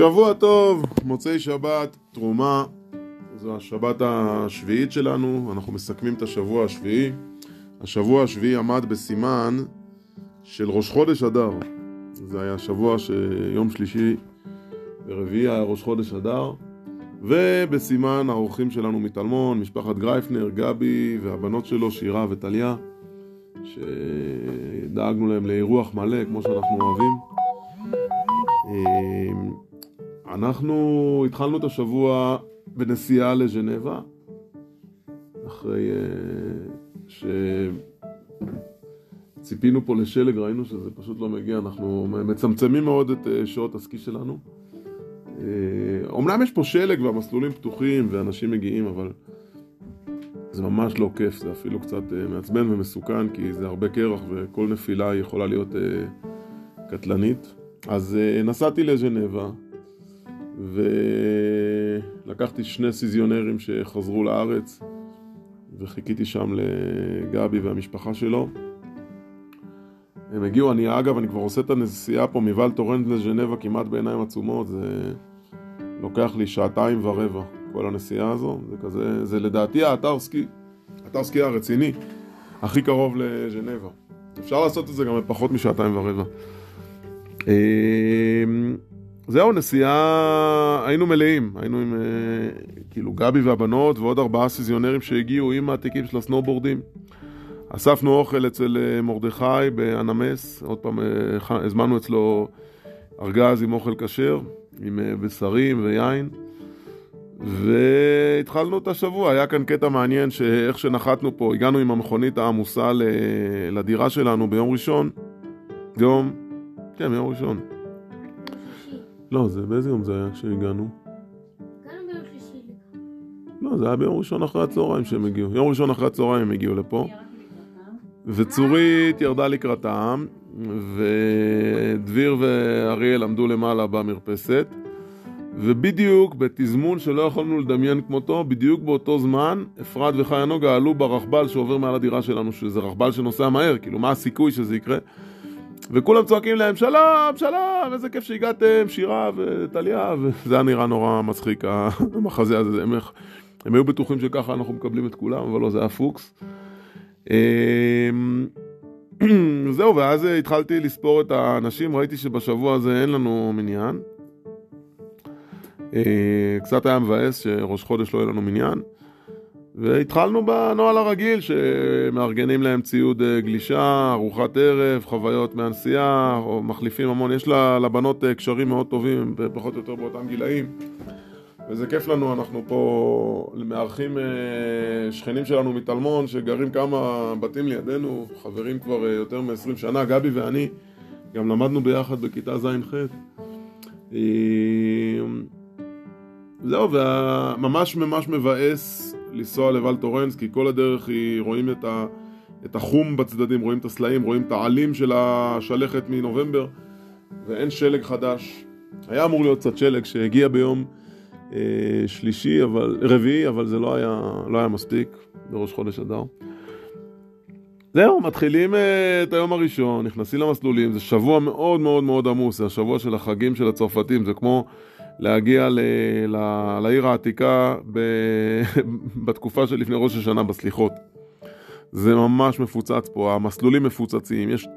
שבוע טוב, מוצאי שבת, תרומה, זו השבת השביעית שלנו, אנחנו מסכמים את השבוע השביעי. השבוע השביעי עמד בסימן של ראש חודש אדר. זה היה שבוע שיום שלישי ורביעי היה ראש חודש אדר. ובסימן האורחים שלנו מטלמון, משפחת גרייפנר, גבי והבנות שלו, שירה וטליה, שדאגנו להם לאירוח מלא, כמו שאנחנו אוהבים. אנחנו התחלנו את השבוע בנסיעה לז'נבה, אחרי uh, שציפינו פה לשלג, ראינו שזה פשוט לא מגיע, אנחנו מצמצמים מאוד את uh, שעות הסקי שלנו. אומנם אה, יש פה שלג והמסלולים פתוחים ואנשים מגיעים, אבל זה ממש לא כיף, זה אפילו קצת מעצבן ומסוכן, כי זה הרבה קרח וכל נפילה יכולה להיות קטלנית. אז נסעתי לז'נבה. ולקחתי שני סיזיונרים שחזרו לארץ וחיכיתי שם לגבי והמשפחה שלו. הם הגיעו, אני אגב, אני כבר עושה את הנסיעה פה מוואל טורנט לז'נבה כמעט בעיניים עצומות, זה לוקח לי שעתיים ורבע כל הנסיעה הזו, זה כזה, זה לדעתי האתר סקי, אתר סקי הרציני, הכי קרוב לז'נבה. אפשר לעשות את זה גם בפחות משעתיים ורבע. זהו, נסיעה, היינו מלאים, היינו עם אה, כאילו גבי והבנות ועוד ארבעה סיזיונרים שהגיעו עם העתיקים של הסנובורדים. אספנו אוכל אצל אה, מרדכי באנמס, עוד פעם אה, הזמנו אצלו ארגז עם אוכל כשר, עם בשרים ויין. והתחלנו את השבוע, היה כאן קטע מעניין שאיך שנחתנו פה, הגענו עם המכונית העמוסה לדירה שלנו ביום ראשון, יום, כן, ביום ראשון. לא, זה באיזה יום זה היה כשהגענו? לא, זה היה ביום ראשון אחרי הצהריים שהם הגיעו. יום ראשון אחרי הצהריים הם הגיעו לפה. וצורית ירדה לקראתם, ודביר ואריאל עמדו למעלה במרפסת, ובדיוק בתזמון שלא יכולנו לדמיין כמותו, בדיוק באותו זמן, אפרת וחיה נוגה עלו ברכבל שעובר מעל הדירה שלנו, שזה רכבל שנוסע מהר, כאילו מה הסיכוי שזה יקרה? וכולם צועקים להם שלום, שלום, איזה כיף שהגעתם, שירה וטליה, וזה היה נראה נורא מצחיק, המחזה הזה, הם, הם היו בטוחים שככה אנחנו מקבלים את כולם, אבל לא, זה היה פוקס. אמ, זהו, ואז התחלתי לספור את האנשים, ראיתי שבשבוע הזה אין לנו מניין. אה, קצת היה מבאס שראש חודש לא יהיה לנו מניין. והתחלנו בנוהל הרגיל שמארגנים להם ציוד אה, גלישה, ארוחת ערב, חוויות מהנסיעה, או מחליפים המון. יש לבנות אה, קשרים מאוד טובים, פחות או יותר באותם גילאים. וזה כיף לנו, אנחנו פה מארחים אה, שכנים שלנו מטלמון שגרים כמה בתים לידינו, חברים כבר יותר מ-20 שנה, גבי ואני גם למדנו ביחד בכיתה ז'-ח'. זהו, וממש ממש מבאס לנסוע לבל טורנס, כי כל הדרך היא, רואים את, ה, את החום בצדדים, רואים את הסלעים, רואים את העלים של השלכת מנובמבר, ואין שלג חדש. היה אמור להיות קצת שלג שהגיע ביום אה, שלישי, אבל, רביעי, אבל זה לא היה, לא היה מספיק, בראש חודש אדר. זהו, מתחילים אה, את היום הראשון, נכנסים למסלולים, זה שבוע מאוד מאוד מאוד עמוס, זה השבוע של החגים של הצרפתים, זה כמו להגיע ל, ל, לעיר העתיקה ב, בתקופה שלפני ראש השנה בסליחות. זה ממש מפוצץ פה, המסלולים מפוצצים, יש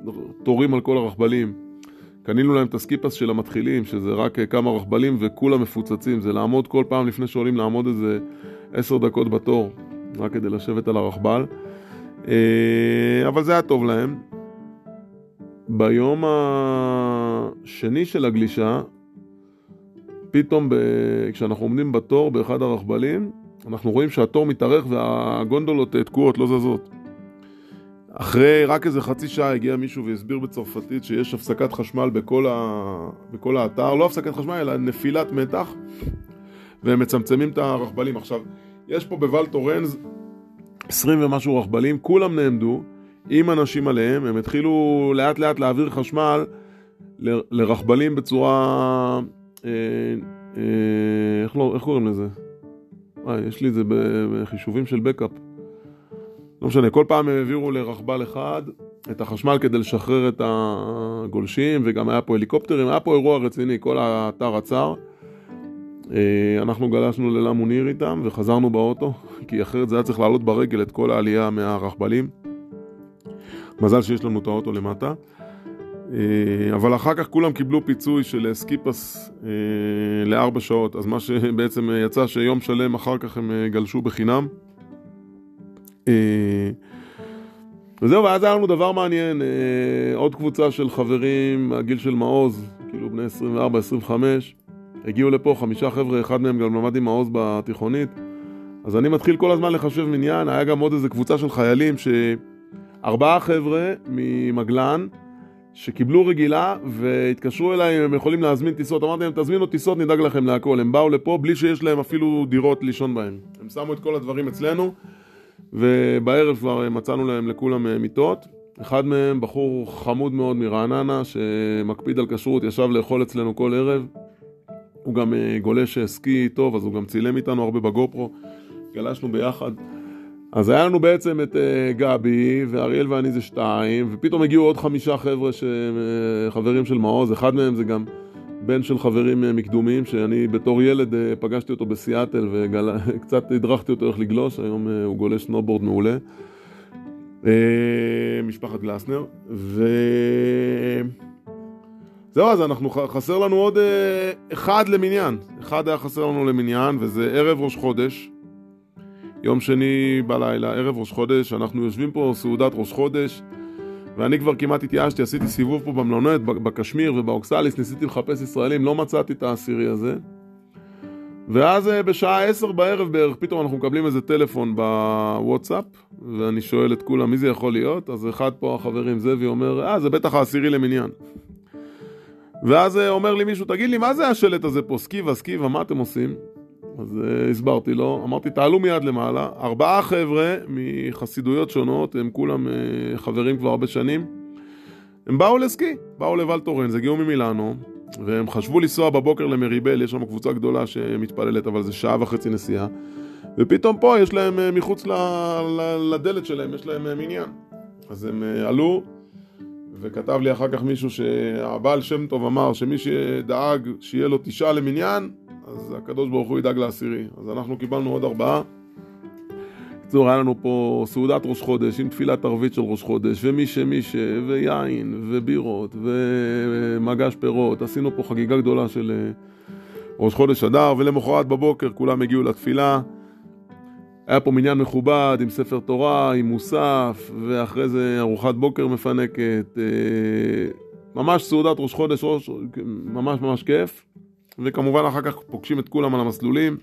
תורים על כל הרכבלים. קנינו להם את הסקיפס של המתחילים, שזה רק כמה רכבלים וכולם מפוצצים. זה לעמוד כל פעם לפני שעולים, לעמוד איזה עשר דקות בתור, רק כדי לשבת על הרכבל. אה, אבל זה היה טוב להם. ביום השני של הגלישה, פתאום ב... כשאנחנו עומדים בתור באחד הרכבלים, אנחנו רואים שהתור מתארך והגונדולות תקועות, לא זזות. אחרי רק איזה חצי שעה הגיע מישהו והסביר בצרפתית שיש הפסקת חשמל בכל, ה... בכל האתר, לא הפסקת חשמל אלא נפילת מתח, והם מצמצמים את הרכבלים. עכשיו, יש פה בוואל טורנז 20 ומשהו רכבלים, כולם נעמדו עם אנשים עליהם, הם התחילו לאט לאט להעביר חשמל ל... לרכבלים בצורה אה, אה, איך, לא, איך קוראים לזה? אה, יש לי את זה בחישובים של backup. לא משנה, כל פעם הם העבירו לרכבל אחד את החשמל כדי לשחרר את הגולשים, וגם היה פה הליקופטרים, היה פה אירוע רציני, כל האתר עצר. אה, אנחנו גלשנו ללה מוניר איתם וחזרנו באוטו, כי אחרת זה היה צריך לעלות ברגל את כל העלייה מהרכבלים. מזל שיש לנו את האוטו למטה. אה, אבל אחר כך כולם קיבלו פיצוי של ski pass אה, לארבע שעות, אז מה שבעצם יצא שיום שלם אחר כך הם גלשו בחינם. וזהו, ואז היה לנו דבר מעניין, עוד קבוצה של חברים מהגיל של מעוז, כאילו בני 24-25, הגיעו לפה חמישה חבר'ה, אחד מהם גם למד עם מעוז בתיכונית. אז אני מתחיל כל הזמן לחשב מניין, היה גם עוד איזה קבוצה של חיילים, שארבעה חבר'ה ממגלן, שקיבלו רגילה והתקשרו אליי אם הם יכולים להזמין טיסות. אמרתי להם, תזמינו טיסות, נדאג לכם להכל. הם באו לפה בלי שיש להם אפילו דירות לישון בהן. הם שמו את כל הדברים אצלנו, ובערב כבר מצאנו להם לכולם מיטות. אחד מהם, בחור חמוד מאוד מרעננה, שמקפיד על כשרות, ישב לאכול אצלנו כל ערב. הוא גם אה, גולש סקי טוב, אז הוא גם צילם איתנו הרבה בגופרו, גלשנו ביחד. אז היה לנו בעצם את uh, גבי, ואריאל ואני זה שתיים, ופתאום הגיעו עוד חמישה חבר'ה שהם uh, חברים של מעוז, אחד מהם זה גם בן של חברים uh, מקדומים, שאני בתור ילד פגשתי אותו בסיאטל וקצת הדרכתי אותו איך לגלוש, היום הוא גולש סנובורד מעולה. משפחת גלסנר, ו... זהו, אז אנחנו, חסר לנו עוד אה, אחד למניין. אחד היה חסר לנו למניין, וזה ערב ראש חודש. יום שני בלילה, ערב ראש חודש, אנחנו יושבים פה סעודת ראש חודש, ואני כבר כמעט התייאשתי, עשיתי סיבוב פה במלונות, בקשמיר ובאוקסליס, ניסיתי לחפש ישראלים, לא מצאתי את העשירי הזה. ואז אה, בשעה עשר בערב בערך, פתאום אנחנו מקבלים איזה טלפון בוואטסאפ, ואני שואל את כולם מי זה יכול להיות, אז אחד פה החברים, זאבי, אומר, אה, זה בטח העשירי למניין. ואז אה, אומר לי מישהו, תגיד לי, מה זה השלט הזה פה? סקיבה, סקיבה, מה אתם עושים? אז uh, הסברתי לו, אמרתי, תעלו מיד למעלה. ארבעה חבר'ה מחסידויות שונות, הם כולם uh, חברים כבר הרבה שנים. הם באו לסקי, באו לוולטורנס, הגיעו ממילאנו, והם חשבו לנסוע בבוקר למריבל, יש שם קבוצה גדולה שמתפללת, אבל זה שעה וחצי נסיעה. ופתאום פה יש להם uh, מחוץ ל, ל, לדלת שלהם, יש להם uh, מניין. אז הם uh, עלו, וכתב לי אחר כך מישהו שהבעל שם טוב אמר שמי שדאג שיהיה לו תשעה למניין, אז הקדוש ברוך הוא ידאג לעשירי. אז אנחנו קיבלנו עוד ארבעה. בקיצור, היה לנו פה סעודת ראש חודש עם תפילת ערבית של ראש חודש, ומי שמי ש... ויין, ובירות, ומגש פירות. עשינו פה חגיגה גדולה של אה, ראש חודש אדר, ולמחרת בבוקר כולם הגיעו לתפילה. היה פה מניין מכובד עם ספר תורה, עם מוסף, ואחרי זה ארוחת בוקר מפנקת. אה, ממש סעודת ראש חודש, ראש, ממש ממש כיף. וכמובן אחר כך פוגשים את כולם על המסלולים.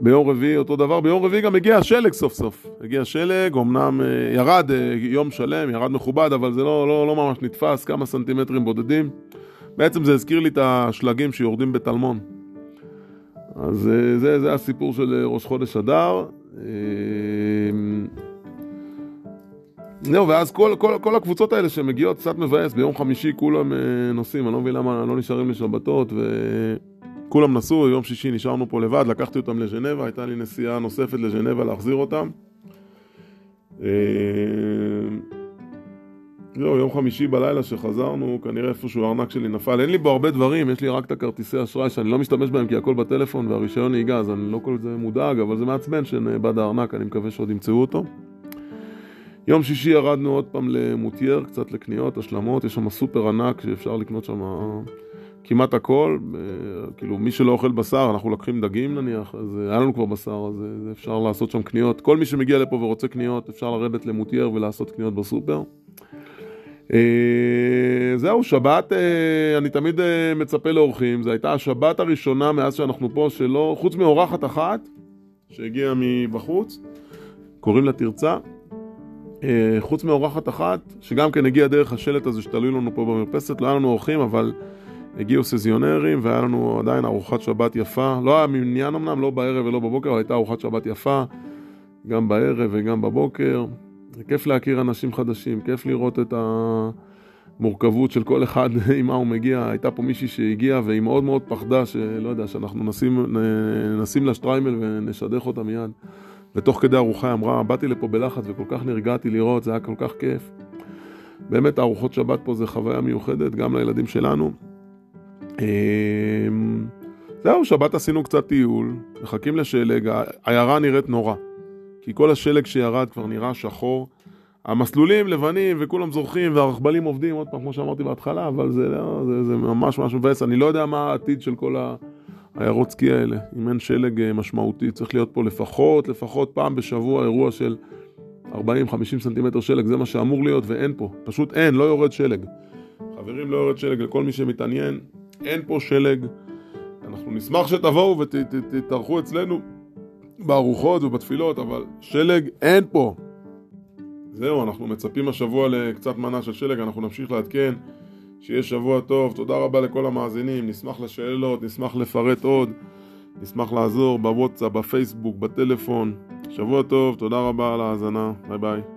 ביום רביעי אותו דבר, ביום רביעי גם הגיע השלג סוף סוף. הגיע שלג, אמנם אה, ירד אה, יום שלם, ירד מכובד, אבל זה לא, לא, לא ממש נתפס, כמה סנטימטרים בודדים. בעצם זה הזכיר לי את השלגים שיורדים בטלמון. אז אה, זה, זה הסיפור של ראש חודש אדר. אה, זהו, ואז כל, כל, כל הקבוצות האלה שמגיעות קצת מבאס, ביום חמישי כולם נוסעים, אני לא מבין למה לא נשארים לשבתות, וכולם נסעו, יום שישי נשארנו פה לבד, לקחתי אותם לז'נבה, הייתה לי נסיעה נוספת לז'נבה להחזיר אותם. זהו, יום חמישי בלילה שחזרנו, כנראה איפשהו הארנק שלי נפל. אין לי בו הרבה דברים, יש לי רק את הכרטיסי אשראי שאני לא משתמש בהם כי הכל בטלפון והרישיון נהיגה, אז אני לא כל זה מודאג, אבל זה מעצבן שנאבד הארנק, אני מקווה שעוד ימצאו אותו. יום שישי ירדנו עוד פעם למוטייר, קצת לקניות, השלמות, יש שם סופר ענק שאפשר לקנות שם כמעט הכל, כאילו מי שלא אוכל בשר, אנחנו לוקחים דגים נניח, אז היה לנו כבר בשר, אז אפשר לעשות שם קניות. כל מי שמגיע לפה ורוצה קניות, אפשר לרדת למוטייר ולעשות קניות בסופר. אה, זהו, שבת, אה, אני תמיד אה, מצפה לאורחים, זו הייתה השבת הראשונה מאז שאנחנו פה, שלא, חוץ מאורחת אחת שהגיעה מבחוץ, קוראים לה תרצה, חוץ מאורחת אחת, שגם כן הגיעה דרך השלט הזה שתלוי לנו פה במרפסת, לא היה לנו אורחים, אבל הגיעו סזיונרים והיה לנו עדיין ארוחת שבת יפה, לא היה מניין אמנם, לא בערב ולא בבוקר, אבל הייתה ארוחת שבת יפה, גם בערב וגם בבוקר. כיף להכיר אנשים חדשים, כיף לראות את המורכבות של כל אחד עם מה הוא מגיע. הייתה פה מישהי שהגיעה והיא מאוד מאוד פחדה, שלא יודע, שאנחנו נשים, נשים לה שטריימל ונשדך אותה מיד. ותוך כדי ארוחה היא אמרה, באתי לפה בלחץ וכל כך נרגעתי לראות, זה היה כל כך כיף. באמת הארוחות שבת פה זה חוויה מיוחדת, גם לילדים שלנו. אמ, זהו, שבת עשינו קצת טיול, מחכים לשלג, העיירה נראית נורא. כי כל השלג שירד כבר נראה שחור. המסלולים לבנים וכולם זורחים והרכבלים עובדים, עוד פעם, כמו שאמרתי בהתחלה, אבל זה, לא, זה, זה ממש ממש מבאס. אני לא יודע מה העתיד של כל העיירות סקי האלה, אם אין שלג אה, משמעותי. צריך להיות פה לפחות, לפחות פעם בשבוע אירוע של 40-50 סנטימטר שלג, זה מה שאמור להיות, ואין פה. פשוט אין, לא יורד שלג. חברים, לא יורד שלג לכל מי שמתעניין, אין פה שלג. אנחנו נשמח שתבואו ותתארחו אצלנו בארוחות ובתפילות, אבל שלג אין פה. זהו, אנחנו מצפים השבוע לקצת מנה של שלג, אנחנו נמשיך לעדכן. שיהיה שבוע טוב, תודה רבה לכל המאזינים, נשמח לשאלות, נשמח לפרט עוד, נשמח לעזור בוואטסאפ, בפייסבוק, בטלפון. שבוע טוב, תודה רבה על ההאזנה, ביי ביי.